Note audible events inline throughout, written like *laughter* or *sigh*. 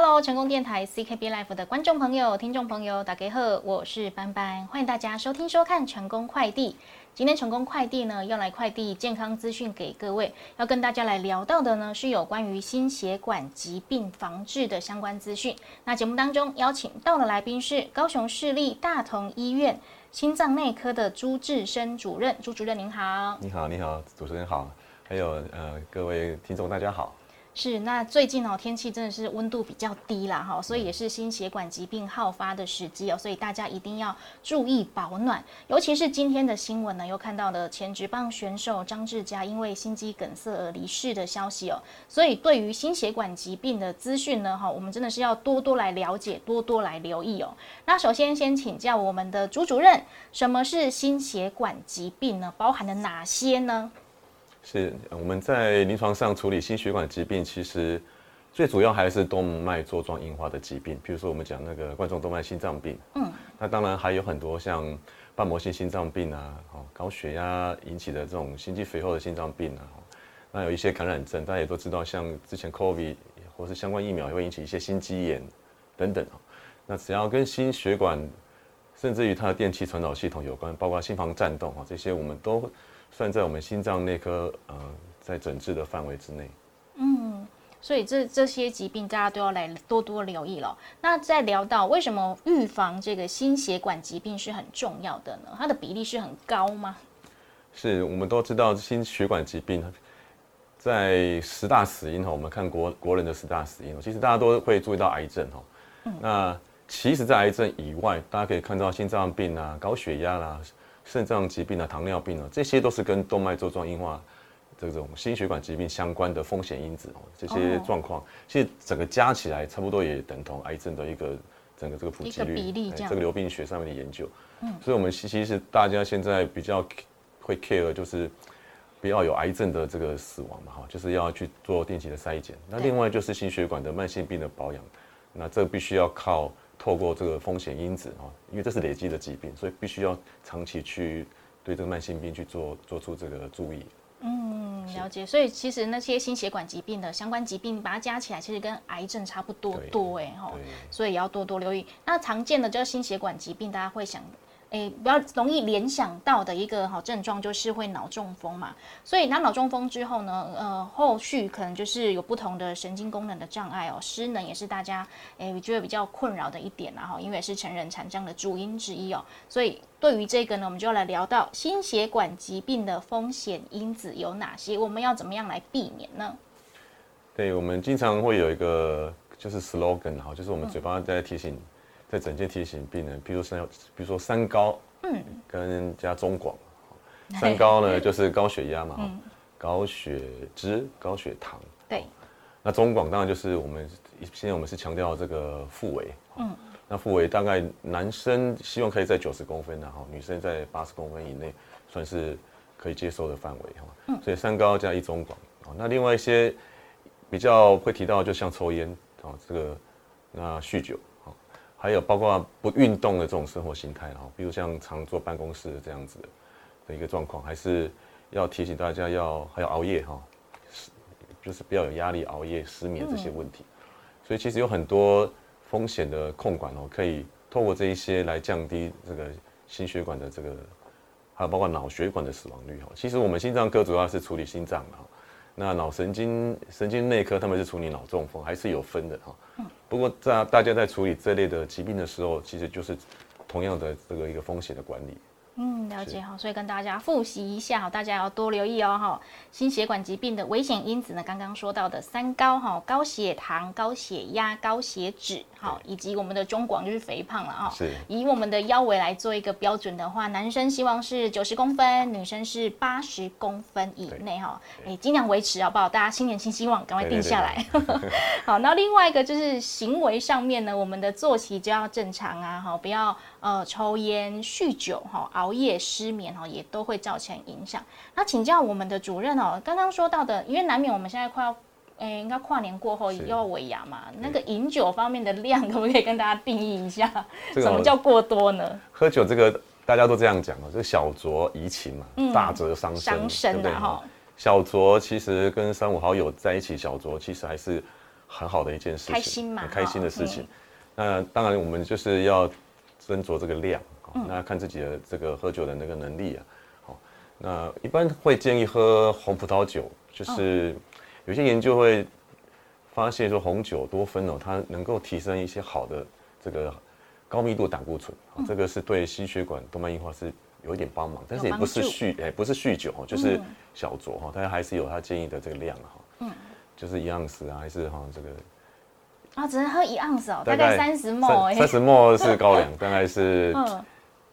Hello，成功电台 CKB Life 的观众朋友、听众朋友，大家好，我是班班，欢迎大家收听收看成功快递。今天成功快递呢要来快递健康资讯给各位，要跟大家来聊到的呢是有关于心血管疾病防治的相关资讯。那节目当中邀请到的来宾是高雄市立大同医院心脏内科的朱志生主任，朱主任您好。你好，你好，主持人好，还有呃各位听众大家好。是，那最近哦，天气真的是温度比较低啦，哈，所以也是心血管疾病好发的时机哦，所以大家一定要注意保暖。尤其是今天的新闻呢，又看到了前职棒选手张志佳因为心肌梗塞而离世的消息哦，所以对于心血管疾病的资讯呢，哈，我们真的是要多多来了解，多多来留意哦。那首先先请教我们的朱主任，什么是心血管疾病呢？包含了哪些呢？是我们在临床上处理心血管疾病，其实最主要还是动脉粥状硬化的疾病，比如说我们讲那个冠状动脉心脏病，嗯，那当然还有很多像瓣膜性心脏病啊，哦，高血压引起的这种心肌肥厚的心脏病啊，那有一些感染症，大家也都知道，像之前 COVID 或是相关疫苗也会引起一些心肌炎等等啊那只要跟心血管，甚至于它的电气传导系统有关，包括心房颤动啊，这些我们都。算在我们心脏内科呃，在诊治的范围之内。嗯，所以这这些疾病大家都要来多多留意了。那再聊到为什么预防这个心血管疾病是很重要的呢？它的比例是很高吗？是我们都知道心血管疾病在十大死因哈，我们看国国人的十大死因，其实大家都会注意到癌症哈。嗯。那其实，在癌症以外，大家可以看到心脏病啊、高血压啦。肾脏疾病啊，糖尿病啊，这些都是跟动脉粥状硬化这种心血管疾病相关的风险因子哦。这些状况其实整个加起来，差不多也等同癌症的一个整个这个普及率。这个流病学上面的研究。嗯。所以，我们其实大家现在比较会 care 就是不要有癌症的这个死亡嘛，哈，就是要去做定期的筛检。那另外就是心血管的慢性病的保养，那这必须要靠。透过这个风险因子啊，因为这是累积的疾病，所以必须要长期去对这个慢性病去做做出这个注意。嗯，了解。所以其实那些心血管疾病的相关疾病，把它加起来，其实跟癌症差不多多哎哈。所以也要多多留意。那常见的就是心血管疾病，大家会想。诶，比较容易联想到的一个好症状就是会脑中风嘛，所以那脑中风之后呢，呃，后续可能就是有不同的神经功能的障碍哦，失能也是大家诶觉得比较困扰的一点啦哈，因为是成人残障的主因之一哦，所以对于这个呢，我们就要来聊到心血管疾病的风险因子有哪些，我们要怎么样来避免呢？对，我们经常会有一个就是 slogan 哈，就是我们嘴巴在提醒。在整件提醒病人，比如三比如说三高，嗯，跟加中广，三高呢 *laughs* 就是高血压嘛，高血脂、高血糖，对。那中广当然就是我们现在我们是强调这个腹围，嗯，那腹围大概男生希望可以在九十公分然后，女生在八十公分以内算是可以接受的范围哈，嗯，所以三高加一中广，那另外一些比较会提到，就像抽烟啊，这个那酗酒。还有包括不运动的这种生活形态哈，比如像常坐办公室这样子的的一个状况，还是要提醒大家要还要熬夜哈，就是不要有压力、熬夜、失眠这些问题。所以其实有很多风险的控管哦，可以透过这一些来降低这个心血管的这个，还有包括脑血管的死亡率哈。其实我们心脏科主要是处理心脏的哈。那脑神经神经内科他们是处理脑中风，还是有分的哈。不过在大家在处理这类的疾病的时候，其实就是同样的这个一个风险的管理。嗯，了解哈，所以跟大家复习一下哈，大家要多留意哦哈。心血管疾病的危险因子呢，刚刚说到的三高哈，高血糖、高血压、高血脂，好，以及我们的中广就是肥胖了哈。是。以我们的腰围来做一个标准的话，男生希望是九十公分，女生是八十公分以内哈。哎，尽量维持好不好？大家新年新希望，赶快定下来。*laughs* 好，那另外一个就是行为上面呢，我们的作息就要正常啊，哈，不要。呃，抽烟、酗酒、哈、熬夜、失眠哈，也都会造成影响。那请教我们的主任哦，刚刚说到的，因为难免我们现在快要，诶，应该跨年过后要尾牙嘛，那个饮酒方面的量，可不可以跟大家定义一下？*laughs* 什么叫过多呢？喝酒这个大家都这样讲哦，这小酌怡情嘛，大则伤身，伤身的哈。小酌其实跟三五好友在一起小酌，其实还是很好的一件事情，开心嘛，开心的事情。那当然，我们就是要斟酌这个量，那看自己的这个喝酒的那个能力啊。好，那一般会建议喝红葡萄酒，就是有些研究会发现说红酒多酚哦，它能够提升一些好的这个高密度胆固醇，这个是对心血管动脉硬化是。有一点帮忙，但是也不是酗，哎，不是酗酒哦，就是小酌哈，但还是有他建议的这个量哈，嗯，就是一盎司啊，还是哈这个，啊，只能喝一盎司哦，大概三十沫，三十沫是高粱，*laughs* 大概是，嗯，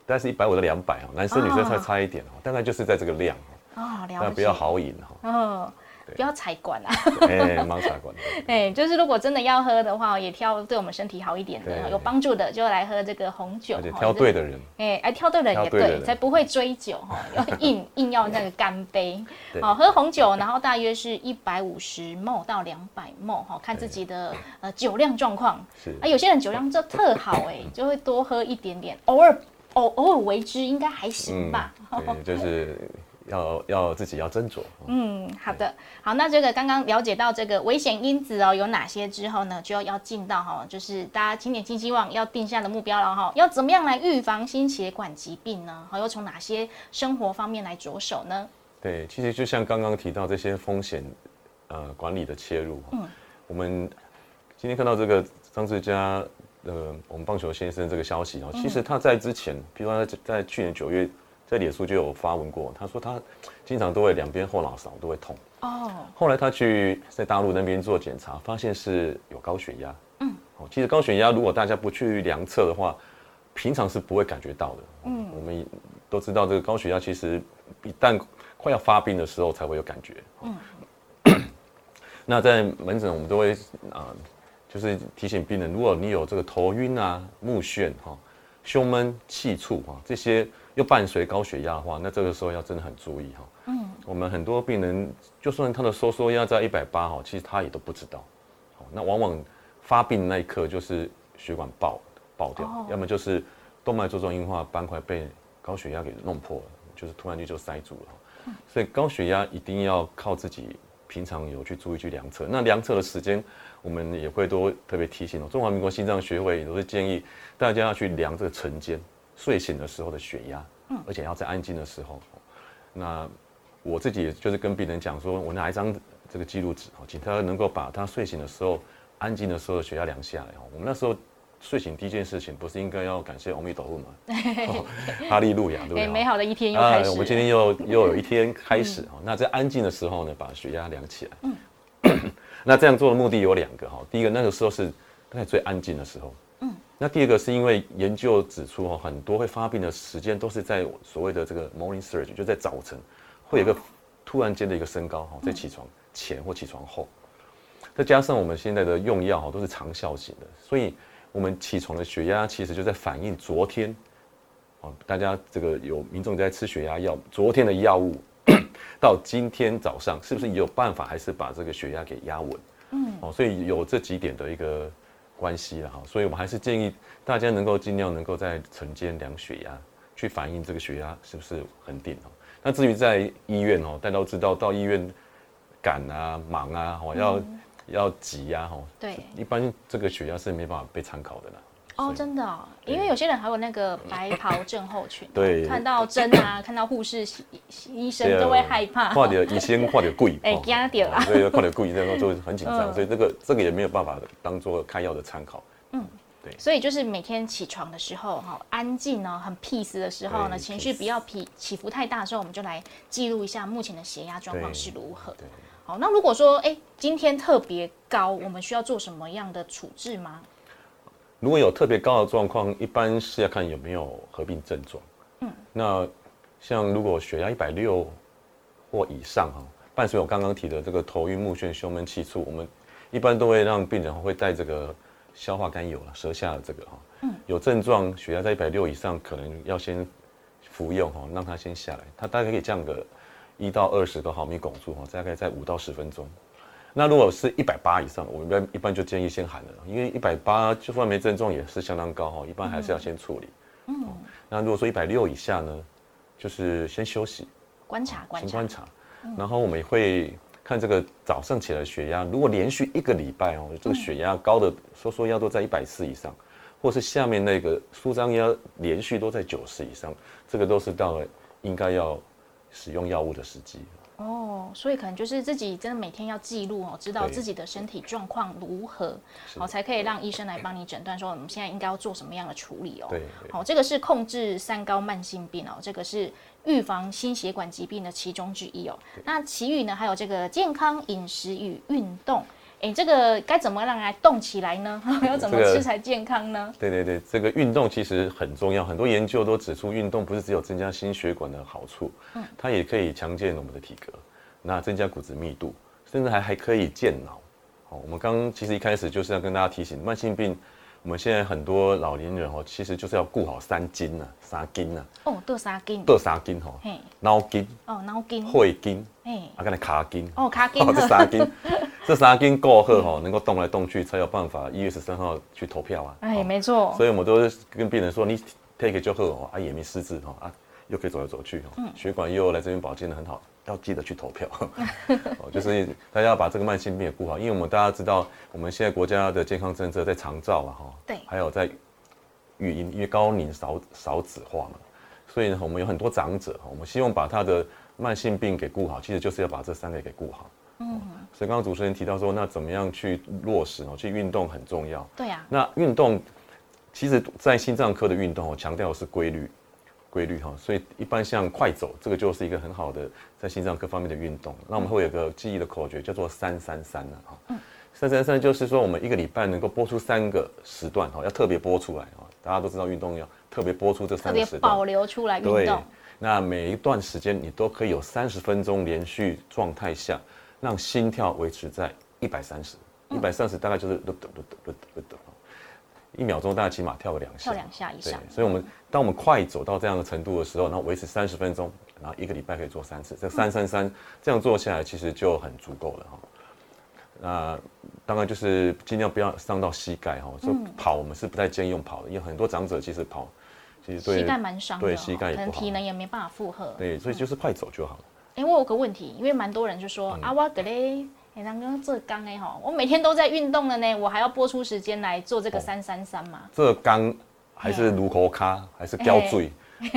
大概是一百五到两百哦，男生女生差差一点哦，大概就是在这个量哦，但比较好饮哈，嗯。不要踩管啊！*laughs* 哎，盲踩管。哎，就是如果真的要喝的话，也挑对我们身体好一点的、有帮助的，就来喝这个红酒。挑对的人。哎，哎，挑对人也对，才不会追酒哈，*laughs* 要硬硬要那个干杯。好，喝红酒，然后大约是一百五十 ml 到两百 ml 哈，看自己的呃酒量状况。是。啊，有些人酒量就特好哎，就会多喝一点点，偶尔偶偶尔为之，应该还行吧。对，就是。要要自己要斟酌。嗯，好的，好，那这个刚刚了解到这个危险因子哦有哪些之后呢，就要进到哈，就是大家今年新希望要定下的目标了哈，要怎么样来预防心血管疾病呢？好，又从哪些生活方面来着手呢？对，其实就像刚刚提到这些风险呃管理的切入，嗯，我们今天看到这个张志佳呃我们棒球先生这个消息哦，其实他在之前，比如说在在去年九月。在脸书就有发文过，他说他经常都会两边后脑勺都会痛。哦。后来他去在大陆那边做检查，发现是有高血压。嗯。哦，其实高血压如果大家不去量测的话，平常是不会感觉到的。嗯。我们都知道这个高血压其实一旦快要发病的时候才会有感觉。嗯。*coughs* 那在门诊我们都会啊，就是提醒病人，如果你有这个头晕啊、目眩哈、胸闷气促哈这些。又伴随高血压的话，那这个时候要真的很注意哈。嗯，我们很多病人，就算他的收缩压在一百八哈，其实他也都不知道。好，那往往发病那一刻就是血管爆爆掉，要么就是动脉粥状硬化斑块被高血压给弄破了，就是突然间就塞住了。所以高血压一定要靠自己平常有去注意去量测。那量测的时间，我们也会都特别提醒哦。中华民国心脏学会也都是建议大家要去量这个晨间。睡醒的时候的血压，嗯，而且要在安静的时候，那我自己就是跟病人讲说，我拿一张这个记录纸，请他能够把他睡醒的时候、安静的时候的血压量下来。我们那时候睡醒第一件事情，不是应该要感谢阿弥陀佛吗？*laughs* 哈利路亚，对不对？美好的一天又开始。我们今天又 *laughs* 又有一天开始哈。那在安静的时候呢，把血压量起来。嗯。*coughs* 那这样做的目的有两个哈。第一个，那个时候是在最安静的时候。那第二个是因为研究指出哦，很多会发病的时间都是在所谓的这个 morning surge，就在早晨，会有一个突然间的一个升高哈，在起床前或起床后，再加上我们现在的用药哈都是长效型的，所以我们起床的血压其实就在反映昨天，哦，大家这个有民众在吃血压药，昨天的药物到今天早上是不是有办法还是把这个血压给压稳？嗯，哦，所以有这几点的一个。关系了哈，所以我们还是建议大家能够尽量能够在晨间量血压，去反映这个血压是不是恒定哦。那至于在医院哦，大家都知道到医院赶啊、忙啊，哦要要急呀，哈，对，一般这个血压是没办法被参考的啦。哦，真的哦，因为有些人还有那个白袍症候群，对，看到针啊，*coughs* 看到护士、医生都会害怕，或者 *laughs* 医生或者贵，哎，惊掉啊，所以或者贵，那时候就很紧张，所以这个这个也没有办法当做开药的参考。嗯，对，所以就是每天起床的时候，哈，安静呢，很 peace 的时候呢，情绪不要起起伏太大的时候，我们就来记录一下目前的血压状况是如何。好，那如果说哎今天特别高，我们需要做什么样的处置吗？如果有特别高的状况，一般是要看有没有合并症状。嗯，那像如果血压一百六或以上哈，伴随我刚刚提的这个头晕目眩、胸闷气促，我们一般都会让病人会带这个消化甘油了，舌下的这个哈。嗯，有症状血压在一百六以上，可能要先服用哈，让它先下来。它大概可以降个一到二十个毫米汞柱哈，大概在五到十分钟。那如果是一百八以上，我们一般就建议先喊了，因为一百八就算没症状也是相当高哈，一般还是要先处理。嗯，那如果说一百六以下呢，就是先休息，观察观察，先观察。然后我们也会看这个早上起来血压，如果连续一个礼拜哦，这个血压高的收缩压都在一百四以上，或是下面那个舒张压连续都在九十以上，这个都是到了应该要使用药物的时机。哦，所以可能就是自己真的每天要记录哦，知道自己的身体状况如何，好才可以让医生来帮你诊断说我们现在应该要做什么样的处理哦。对，好，这个是控制三高慢性病哦，这个是预防心血管疾病的其中之一哦。那其余呢，还有这个健康饮食与运动。哎，这个该怎么让它动起来呢？*laughs* 要怎么吃才健康呢？对对对，这个运动其实很重要。很多研究都指出，运动不是只有增加心血管的好处，嗯，它也可以强健我们的体格，那增加骨质密度，甚至还还可以健脑。哦，我们刚其实一开始就是要跟大家提醒，慢性病，我们现在很多老年人哦，其实就是要顾好三筋呐，三筋呐。哦，得三筋。得三筋哈。嘿。脑筋。哦，脑筋。会筋。哎。啊，跟那卡筋。哦，卡筋。*laughs* 这三筋。*laughs* 这三根过后哈，能够动来动去，才有办法一月十三号去投票啊！哎，没错。所以我们都是跟病人说，你 take 就好哦，啊也没失智哈，啊又可以走来走去哈，血管又来这边保健的很好，要记得去投票。*laughs* 哦，就是大家要把这个慢性病也顾好，因为我们大家知道，我们现在国家的健康政策在长照啊哈，对，还有在育婴，因为高龄少少子化嘛，所以呢，我们有很多长者，我们希望把他的慢性病给顾好，其实就是要把这三个给顾好。嗯，所以刚刚主持人提到说，那怎么样去落实哦？去运动很重要。对呀。那运动，其实，在心脏科的运动我，强调的是规律，规律哈。所以一般像快走，这个就是一个很好的在心脏科方面的运动。那我们会有个记忆的口诀，叫做三三三呢哈。嗯。三三三就是说，我们一个礼拜能够播出三个时段哈，要特别播出来啊。大家都知道运动要特别播出这三个时段，保留出来运动。那每一段时间你都可以有三十分钟连续状态下。让心跳维持在一百三十，一百三十大概就是嘟嘟嘟嘟嘟嘟一秒钟大概起码跳个两下，跳两下以上。所以，我们当我们快走到这样的程度的时候，然后维持三十分钟，然后一个礼拜可以做三次，这三三三这样做下来，其实就很足够了哈。那当然就是尽量不要伤到膝盖哈。就跑我们是不太建议用跑的，因为很多长者其实跑其实对膝盖蛮伤的，对膝盖可能体能也没办法负荷。对，所以就是快走就好了。哎，我有个问题，因为蛮多人就说啊，我格嘞，哎，刚刚这刚哎哈，我每天都在运动了呢，我还要播出时间来做这个三三三嘛？这刚还是如口卡，还是吊坠，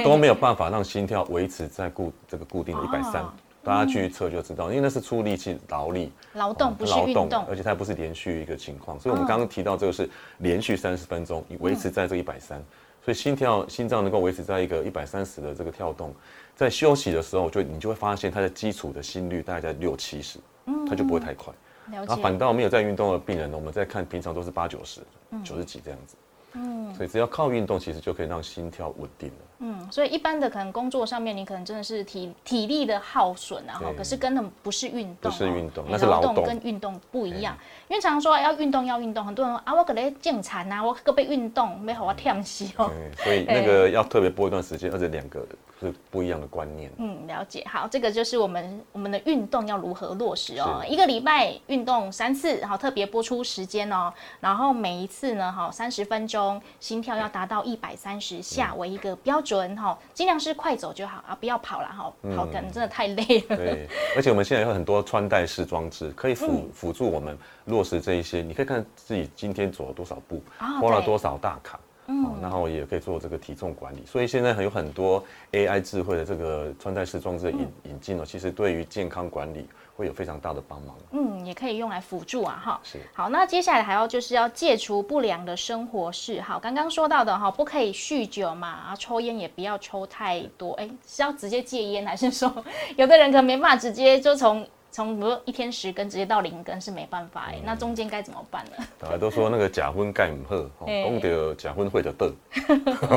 都没有办法让心跳维持在固这个固定的一百三。大家去测就知道，因为那是出力气劳力劳动，不是运动，而且它不是连续一个情况。所以我们刚刚提到这个是连续三十分钟，你维持在这一百三，所以心跳心脏能够维持在一个一百三十的这个跳动。在休息的时候，就你就会发现他的基础的心率大概在六七十，嗯，他就不会太快。然后反倒没有在运动的病人呢，我们再看平常都是八九十、九十几这样子。嗯，所以只要靠运动，其实就可以让心跳稳定了。嗯，所以一般的可能工作上面，你可能真的是体体力的耗损啊，哈，可是根本不是运动，不是运动，那是劳动，跟运动不一样。因为常常说要运动要运动，很多人说啊，我可能健残啊，我可被运动没好我跳死哦。所以 *laughs* 那个要特别播一段时间，而且两个是不一样的观念。嗯，了解。好，这个就是我们我们的运动要如何落实哦。一个礼拜运动三次，然后特别播出时间哦，然后每一次呢，哈，三十分钟，心跳要达到一百三十下为一个标准哈，尽量是快走就好啊，不要跑了哈，跑可能真的太累了。对，而且我们现在有很多穿戴式装置，可以辅辅助我们落实这一些。你可以看自己今天走了多少步，花了多少大卡。嗯，然后也可以做这个体重管理，所以现在还有很多 AI 智慧的这个穿戴式装置引引进哦，其实对于健康管理会有非常大的帮忙。嗯，也可以用来辅助啊，哈。是。好，那接下来还要就是要戒除不良的生活嗜好，刚刚说到的哈，不可以酗酒嘛，啊，抽烟也不要抽太多，哎，是要直接戒烟，还是说 *laughs* 有的人可能没办法直接就从。从比如一天十根直接到零根是没办法哎，那中间该怎么办呢？大家都说那个假婚盖唔好，*laughs* 讲到假婚会的得。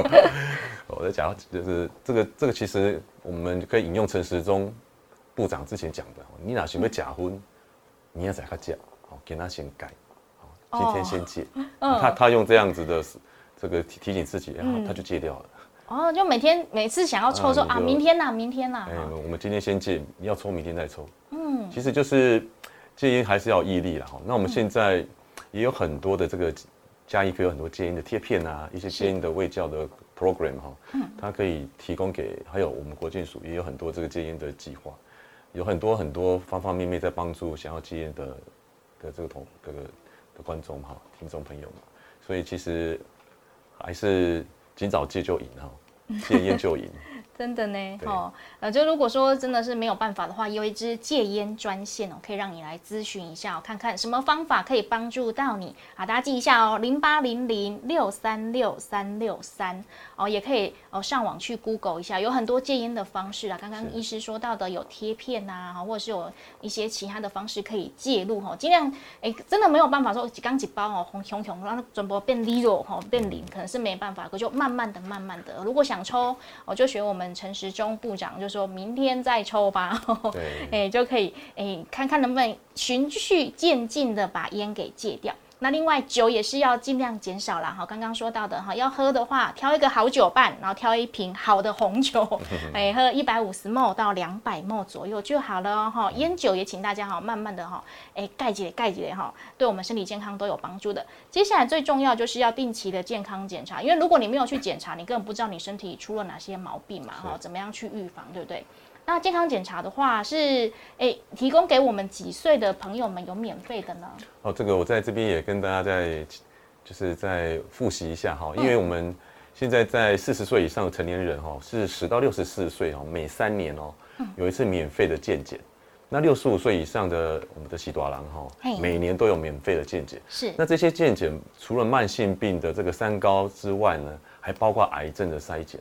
*laughs* 我在讲就是这个这个其实我们可以引用陈时中部长之前讲的，你哪想要假婚，你要在他讲，好给他先改，好今天先戒。他他用这样子的这个提提醒自己，然后他就戒掉了。哦，就每天每次想要抽抽啊，明天呐，明天呐。哎，我们今天先戒，你要抽明天再抽。嗯，其实就是戒烟还是要毅力了哈。那我们现在也有很多的这个加一科有很多戒烟的贴片啊，一些戒烟的卫教的 program 哈。嗯，它可以提供给，还有我们国健署也有很多这个戒烟的计划。有很多很多方方面面在帮助想要戒烟的的这个同这个的观众哈听众朋友们，所以其实还是尽早戒就赢哈，戒烟就赢。*laughs* 真的呢，哦，呃，就如果说真的是没有办法的话，有一支戒烟专线哦，可以让你来咨询一下，看看什么方法可以帮助到你。好，大家记一下哦，零八零零六三六三六三哦，也可以哦上网去 Google 一下，有很多戒烟的方式啊。刚刚医师说到的有贴片呐，或者是有一些其他的方式可以介入哈，尽量哎，真的没有办法说刚几包哦，红熊熊让它转播变 zero 哈，变零，可能是没办法，可就慢慢的、慢慢的。如果想抽，我就学我们。陈时中部长就说明天再抽吧，对，*laughs* 哎，就可以哎，看看能不能循序渐进的把烟给戒掉。那另外酒也是要尽量减少了哈，刚刚说到的哈，要喝的话挑一个好酒伴，然后挑一瓶好的红酒，*laughs* 哎，喝一百五十 ml 到两百 ml 左右就好了哈。烟酒也请大家哈，慢慢的哈，哎，盖起来盖起来哈，对我们身体健康都有帮助的。接下来最重要就是要定期的健康检查，因为如果你没有去检查，你根本不知道你身体出了哪些毛病嘛哈，怎么样去预防，对不对？那健康检查的话是诶，提供给我们几岁的朋友们有免费的呢？哦，这个我在这边也跟大家在就是在复习一下哈，因为我们现在在四十岁以上的成年人哈，是十到六十四岁哦，每三年哦有一次免费的健检。那六十五岁以上的我们的喜多郎哈，每年都有免费的健检。是。那这些健检除了慢性病的这个三高之外呢，还包括癌症的筛检。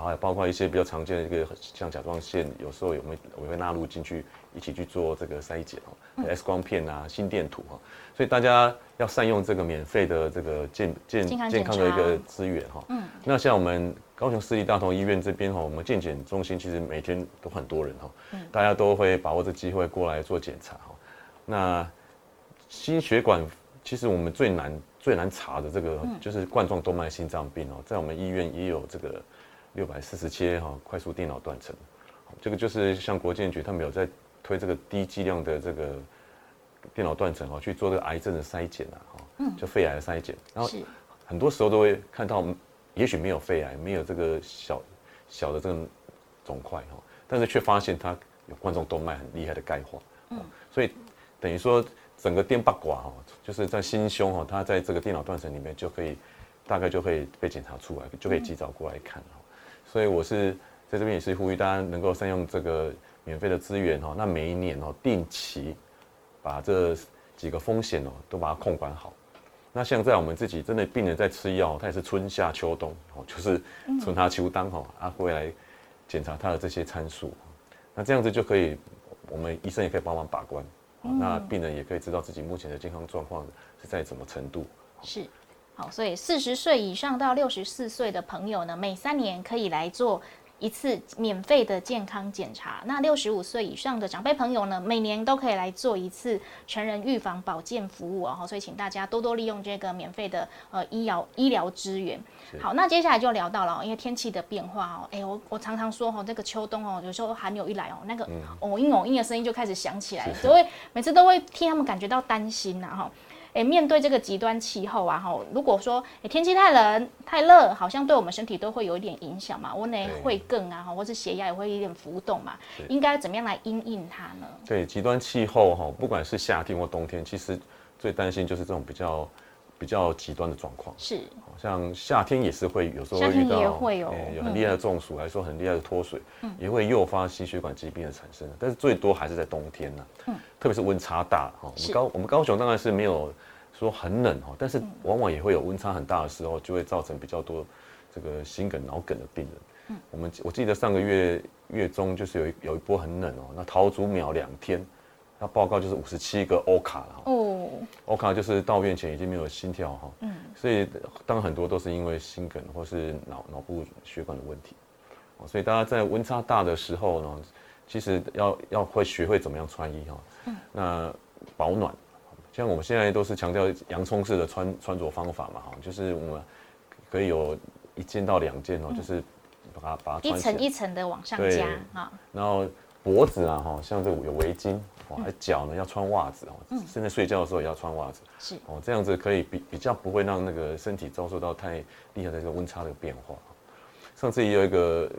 还有包括一些比较常见的一个像甲状腺，有时候有没我会纳入进去一起去做这个筛检哦，X 光片啊、心电图哈，所以大家要善用这个免费的这个健健健康的一个资源哈。嗯。那像我们高雄市立大同医院这边哈，我们健检中心其实每天都很多人哈，大家都会把握这机会过来做检查哈。那心血管其实我们最难最难查的这个就是冠状动脉心脏病哦，在我们医院也有这个。六百四十切哈快速电脑断层，这个就是像国建局他们有在推这个低剂量的这个电脑断层哈去做这个癌症的筛检啊哈，就肺癌的筛检，然后很多时候都会看到，也许没有肺癌，没有这个小小的这个肿块哈，但是却发现它有冠状动脉很厉害的钙化，嗯，所以等于说整个电八卦哈，就是在心胸哈，它在这个电脑断层里面就可以大概就可以被检查出来，就可以及早过来看哈。所以我是在这边也是呼吁大家能够善用这个免费的资源哈，那每一年哦定期把这几个风险哦都把它控管好。那像在我们自己真的病人在吃药，他也是春夏秋冬哦，就是春夏秋冬哈，啊会来检查他的这些参数，那这样子就可以，我们医生也可以帮忙把关，那病人也可以知道自己目前的健康状况是在什么程度。是。好，所以四十岁以上到六十四岁的朋友呢，每三年可以来做一次免费的健康检查。那六十五岁以上的长辈朋友呢，每年都可以来做一次成人预防保健服务哦。所以请大家多多利用这个免费的呃医疗医疗资源。好，那接下来就聊到了，因为天气的变化哦，哎，我我常常说哈，这个秋冬哦，有时候寒流一来哦，那个哦应哦应的声音就开始响起来，所以每次都会替他们感觉到担心呐哈。诶，面对这个极端气候啊，哈，如果说诶天气太冷、太热，好像对我们身体都会有一点影响嘛，温内会更啊，哈，或者血压也会有点浮动嘛，应该怎么样来应应它呢？对，极端气候哈，不管是夏天或冬天，其实最担心就是这种比较比较极端的状况。是，像夏天也是会有时候遇到有很厉害的中暑，来说很厉害的脱水，也会诱发心血管疾病的产生。但是最多还是在冬天呢，嗯，特别是温差大哈。我们高我们高雄当然是没有。说很冷哈，但是往往也会有温差很大的时候，就会造成比较多这个心梗、脑梗的病人。嗯，我们我记得上个月月中就是有一有一波很冷哦，那桃竹苗两天，他报告就是五十七个欧卡了。哦，欧卡就是到院前已经没有心跳哈。嗯，所以当然很多都是因为心梗或是脑脑部血管的问题。哦，所以大家在温差大的时候呢，其实要要会学会怎么样穿衣哈。嗯，那保暖。像我们现在都是强调洋葱式的穿穿着方法嘛，哈，就是我们可以有一件到两件哦，就是把它把它一层一层的往上加啊。然后脖子啊，哈，像这个有围巾，哦，还脚呢要穿袜子哦，现在睡觉的时候也要穿袜子，是。哦，这样子可以比比较不会让那个身体遭受到太厉害的这个温差的变化。上次也有一个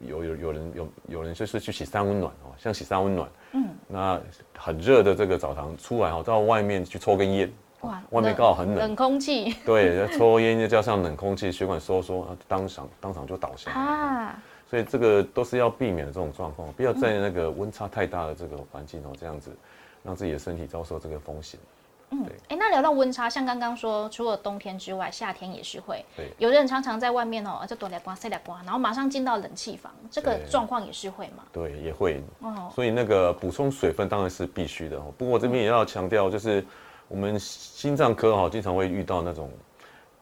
有有有人有有人就是去洗三温暖哦，像洗三温暖，嗯，那很热的这个澡堂出来哦，到外面去抽根烟，哇，外面刚好很冷，冷空气，对，抽烟又加上冷空气，血管收缩，当场当场就倒下啊，所以这个都是要避免的这种状况，不要在那个温差太大的这个环境哦，这样子让自己的身体遭受这个风险。嗯，哎，那聊到温差，像刚刚说，除了冬天之外，夏天也是会。对。有的人常常在外面哦，就躲两光、晒两光，然后马上进到冷气房，这个状况也是会吗？对，也会。哦。所以那个补充水分当然是必须的哦。不过这边也要强调，就是我们心脏科哈，经常会遇到那种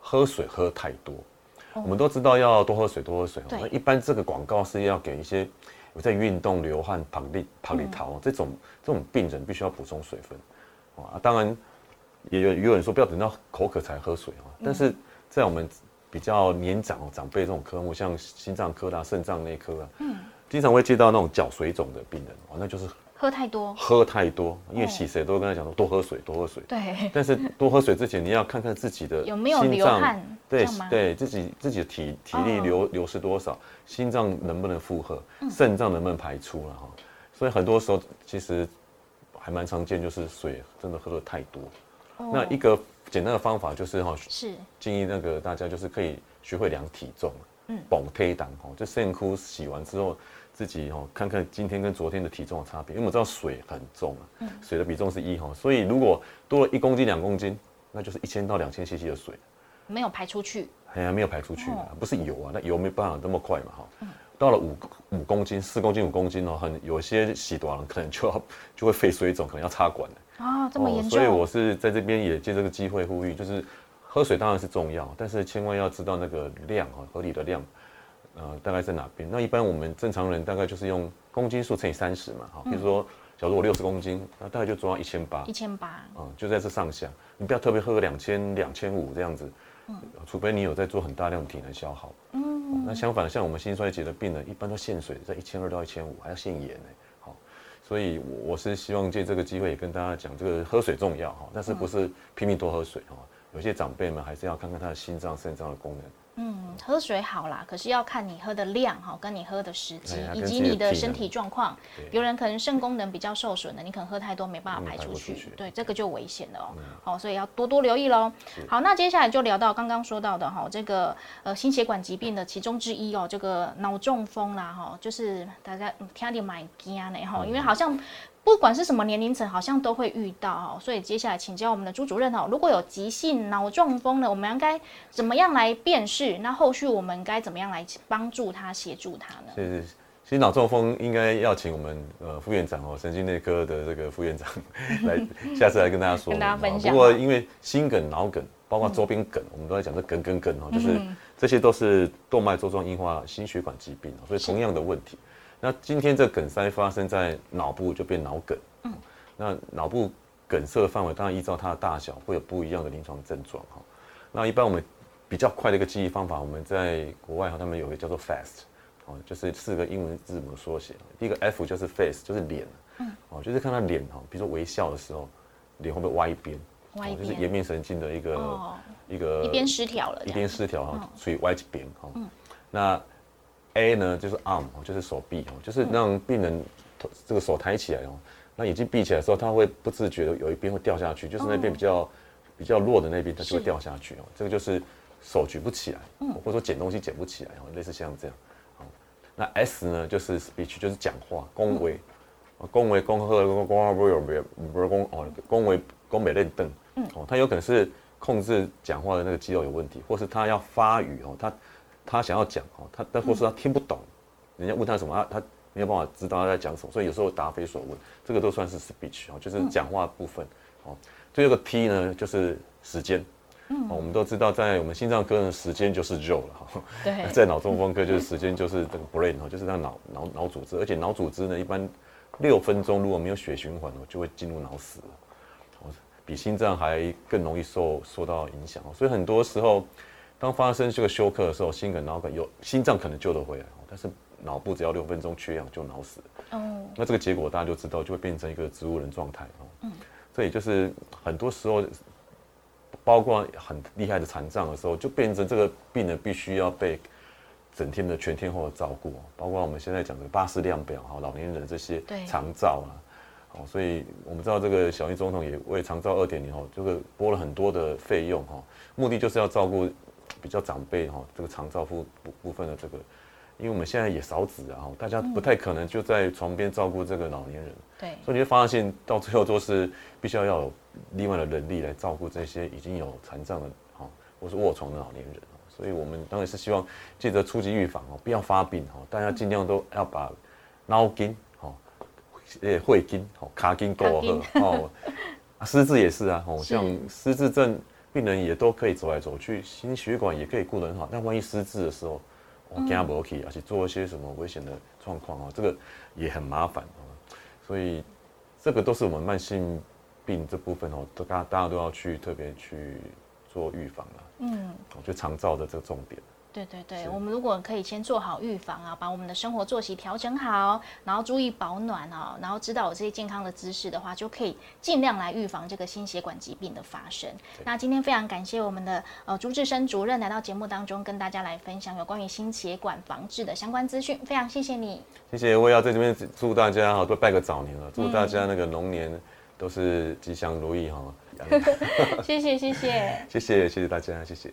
喝水喝太多。我们都知道要多喝水，多喝水。那一般这个广告是要给一些有在运动、流汗、跑力、跑力逃这种这种病人，必须要补充水分。啊，当然。也有也有人说不要等到口渴才喝水啊，但是在我们比较年长长辈这种科目，像心脏科啦、肾脏内科啊，嗯，经常会接到那种脚水肿的病人哦，那就是喝太多，喝太多，因为洗谁都跟他讲说多喝水，多喝水。对。但是多喝水之前，你要看看自己的 *laughs* 有没有流汗，对对，自己自己的体体力流流失多少，心脏能不能负荷，肾脏能不能排出了哈。所以很多时候其实还蛮常见，就是水真的喝的太多。那一个简单的方法就是哈，是建议那个大家就是可以学会量体重，嗯，绑推档哦，就肾窟洗完之后自己哦看看今天跟昨天的体重的差别，因为我们知道水很重啊，嗯，水的比重是一哈，所以如果多了一公斤两公斤，那就是一千到两千 CC 的水没有排出去，哎呀没有排出去，不是油啊，那油没办法那么快嘛哈，到了五五公斤四公斤五公斤哦，很有些洗多了可能就要就会肺水肿，可能要插管的。啊，这么严重！所以我是在这边也借这个机会呼吁，就是喝水当然是重要，但是千万要知道那个量啊，合理的量，呃，大概在哪边？那一般我们正常人大概就是用公斤数乘以三十嘛，哈，比如说，假如我六十公斤，那大概就做到一千八，一千八，嗯，就在这上下，你不要特别喝个两千、两千五这样子，嗯，除非你有在做很大量的体能消耗，嗯，那相反的，像我们心衰竭的病人，一般都限水在一千二到一千五，还要限盐呢。所以我是希望借这个机会也跟大家讲，这个喝水重要哈，但是不是拼命多喝水哈，有些长辈们还是要看看他的心脏、肾脏的功能。嗯，喝水好啦，可是要看你喝的量哈，跟你喝的时机，以及你的身体状况。有人可能肾功能比较受损的，你可能喝太多没办法排出去，对，这个就危险了哦。好，所以要多多留意喽。好，那接下来就聊到刚刚说到的哈，这个呃心血管疾病的其中之一哦，这个脑中风啦哈，就是大家听点蛮惊呢哈，因为好像。不管是什么年龄层，好像都会遇到哦。所以接下来请教我们的朱主任哦，如果有急性脑中风呢，我们应该怎么样来辨识？那后续我们该怎么样来帮助他、协助他呢？是是，其实脑中风应该要请我们呃副院长哦，神经内科的这个副院长 *laughs* 来，下次来跟大家说。跟大家分享。不过因为心梗、脑梗，包括周边梗，我们都在讲这梗梗梗哦，就是这些都是动脉粥状硬化心血管疾病，所以同样的问题。那今天这梗塞发生在脑部就变脑梗，嗯，那脑部梗塞的范围当然依照它的大小会有不一样的临床症状哈。那一般我们比较快的一个记忆方法，我们在国外哈，他们有一个叫做 FAST，哦，就是四个英文字母缩写。第一个 F 就是 face，就是脸，嗯，哦，就是看他脸哈，比如说微笑的时候，脸会不会歪一边，歪一边，就是颜面神经的一个一个一边失调了，一边失调哈，所以歪一边哈。嗯，那 A 呢，就是 arm 就是手臂哦，就是让病人这个手抬起来哦，那眼睛闭起来的时候，他会不自觉的有一边会掉下去，就是那边比较比较弱的那边，它就会掉下去哦。这个就是手举不起来，或者说捡东西捡不起来哦，类似像这样。那 S 呢，就是 speech 就是讲话，恭维，恭维恭贺恭恭不有没不是恭哦，恭维恭美认凳，哦，他有可能是控制讲话的那个肌肉有问题，或是他要发语哦，他。他想要讲哦，他但或是他听不懂，人家问他什么，他他没有办法知道他在讲什么，所以有时候答非所问，这个都算是 speech 哦，就是讲话部分哦。第二个 T 呢，就是时间，嗯，我们都知道，在我们心脏科的时间就是肉了哈。对，*laughs* 在脑中风科就是时间就是这个 brain 哈，就是那脑脑脑组织，而且脑组织呢，一般六分钟如果没有血循环哦，就会进入脑死了，哦，比心脏还更容易受受到影响哦，所以很多时候。当发生这个休克的时候，心梗、脑梗有心脏可能救得回来，但是脑部只要六分钟缺氧就脑死。哦，那这个结果大家就知道，就会变成一个植物人状态。哦，嗯，这也就是很多时候，包括很厉害的残障的时候，就变成这个病人必须要被整天的全天候的照顾，包括我们现在讲的巴氏量表哈，老年人这些长照啊，哦，所以我们知道这个小英总统也为长照二点零哦，这个拨了很多的费用哈，目的就是要照顾比较长辈哈，这个长照部部分的这个，因为我们现在也少子啊，大家不太可能就在床边照顾这个老年人，对，所以你会发现到最后都是必须要要有另外的人力来照顾这些已经有残障的哈，或是卧床的老年人。所以我们当然是希望借着初级预防哦，不要发病哦，大家尽量都要把脑筋哦、诶会筋哦、卡筋够好哦。失智也是啊，哦，像失智症病人也都可以走来走去，心血管也可以顾得很好。但万一失智的时候，我惊不 OK，而且做一些什么危险的状况哦，这个也很麻烦哦。所以这个都是我们慢性病这部分哦，都大大家都要去特别去做预防了。嗯，我觉得常照的这个重点。对对对，我们如果可以先做好预防啊，把我们的生活作息调整好，然后注意保暖啊，然后知道有这些健康的知识的话，就可以尽量来预防这个心血管疾病的发生。那今天非常感谢我们的呃朱志生主任来到节目当中，跟大家来分享有关于心血管防治的相关资讯，非常谢谢你。谢谢，我也要在这边祝大家哈，都拜个早年了，祝大家那个龙年都是吉祥如意哈。*laughs* *laughs* 谢谢谢谢谢谢谢谢大家，谢谢。